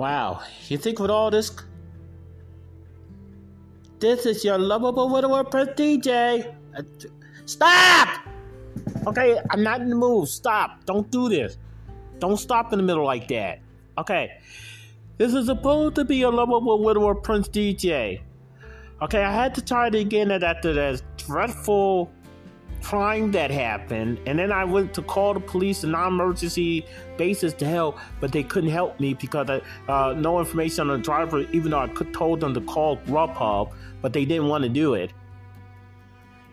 Wow. You think with all this. This is your lovable widower, Prince DJ. Uh, stop! Okay, I'm not in the mood. Stop. Don't do this. Don't stop in the middle like that. Okay. This is supposed to be a lovable widower, Prince DJ. Okay, I had to try it again after that dreadful crime that happened, and then I went to call the police and non-emergency basis to help, but they couldn't help me because I, uh, no information on the driver. Even though I could told them to call Grubhub, but they didn't want to do it.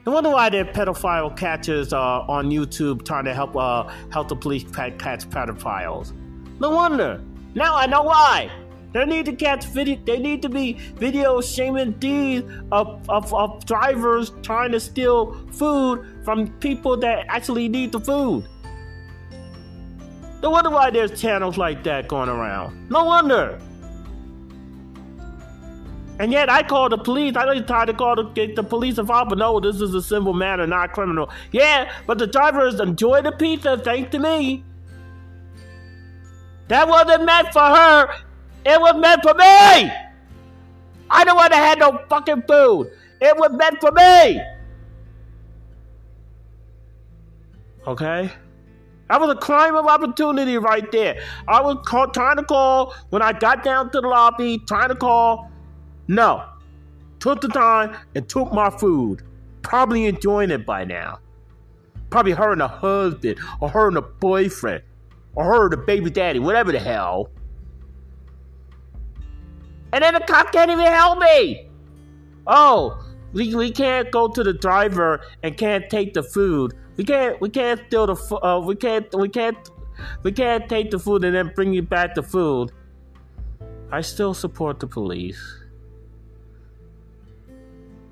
No wonder why there are pedophile catchers uh, on YouTube trying to help uh, help the police catch pedophiles. No wonder. Now I know why. They need to catch video. They need to be video shaming these of, of, of drivers trying to steal food from people that actually need the food. No wonder why there's channels like that going around. No wonder. And yet I called the police. I really tried to call the, the police involved, but no, this is a civil matter, not criminal. Yeah, but the drivers enjoy the pizza thanks to me. That wasn't meant for her. It was meant for me! I don't want to have no fucking food. It was meant for me! Okay? That was a crime of opportunity right there. I was call, trying to call when I got down to the lobby, trying to call. No. Took the time and took my food. Probably enjoying it by now. Probably her and a husband, or her and a boyfriend, or her and a baby daddy, whatever the hell. And then the cop can't even help me. Oh, we, we can't go to the driver and can't take the food. We can't we can't steal the uh, we can't we can't we can't take the food and then bring you back the food. I still support the police.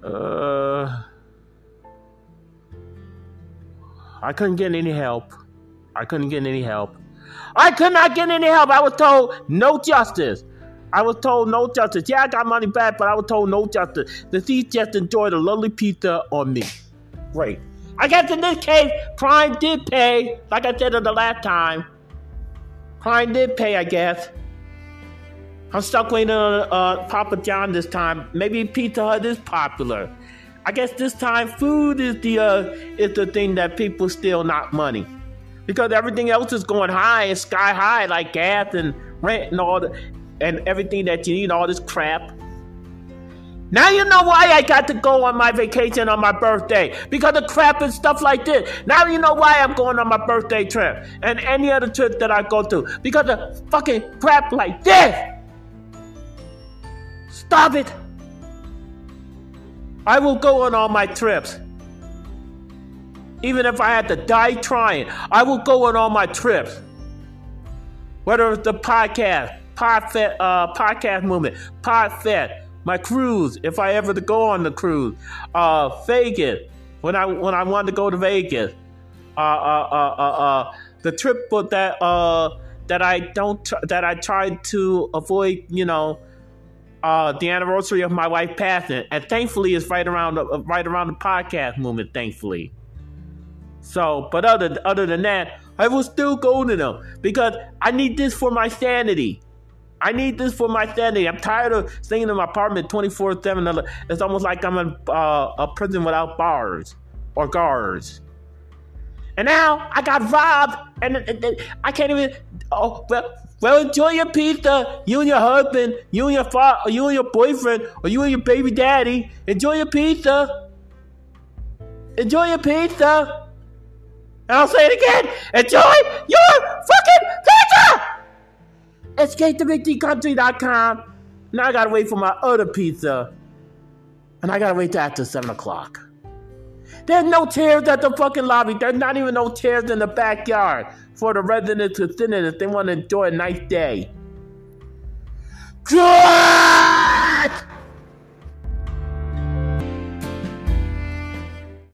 Uh, I couldn't get any help. I couldn't get any help. I could not get any help. I was told no justice. I was told no justice. Yeah, I got money back, but I was told no justice. The thief just enjoyed a lovely pizza on me. Great. I guess in this case, crime did pay, like I said in the last time. Crime did pay, I guess. I'm stuck waiting on uh, Papa John this time. Maybe Pizza Hut is popular. I guess this time food is the uh, is the thing that people steal, not money, because everything else is going high, and sky high, like gas and rent and all the and everything that you need, all this crap. Now you know why I got to go on my vacation on my birthday. Because of crap and stuff like this. Now you know why I'm going on my birthday trip. And any other trip that I go to. Because of fucking crap like this. Stop it. I will go on all my trips. Even if I had to die trying, I will go on all my trips. Whether it's the podcast, Uh, podcast movement, Podfest, my cruise, if I ever to go on the cruise, uh, Vegas, when I when I wanted to go to Vegas, uh, uh, uh, uh, uh the trip that uh that I don't that I tried to avoid, you know, uh, the anniversary of my wife passing, and thankfully it's right around the, right around the podcast movement. Thankfully, so but other other than that, I will still go to them because I need this for my sanity. I need this for my sanity. I'm tired of staying in my apartment 24 7. It's almost like I'm in uh, a prison without bars or guards. And now I got robbed, and, and, and I can't even. Oh, well, well, enjoy your pizza. You and your husband, you and your father, you and your boyfriend, or you and your baby daddy. Enjoy your pizza. Enjoy your pizza. And I'll say it again. Enjoy your. Escape Now I gotta wait for my other pizza. And I gotta wait till after 7 o'clock. There's no chairs at the fucking lobby. There's not even no chairs in the backyard for the residents to sit in if they want to enjoy a nice day. God!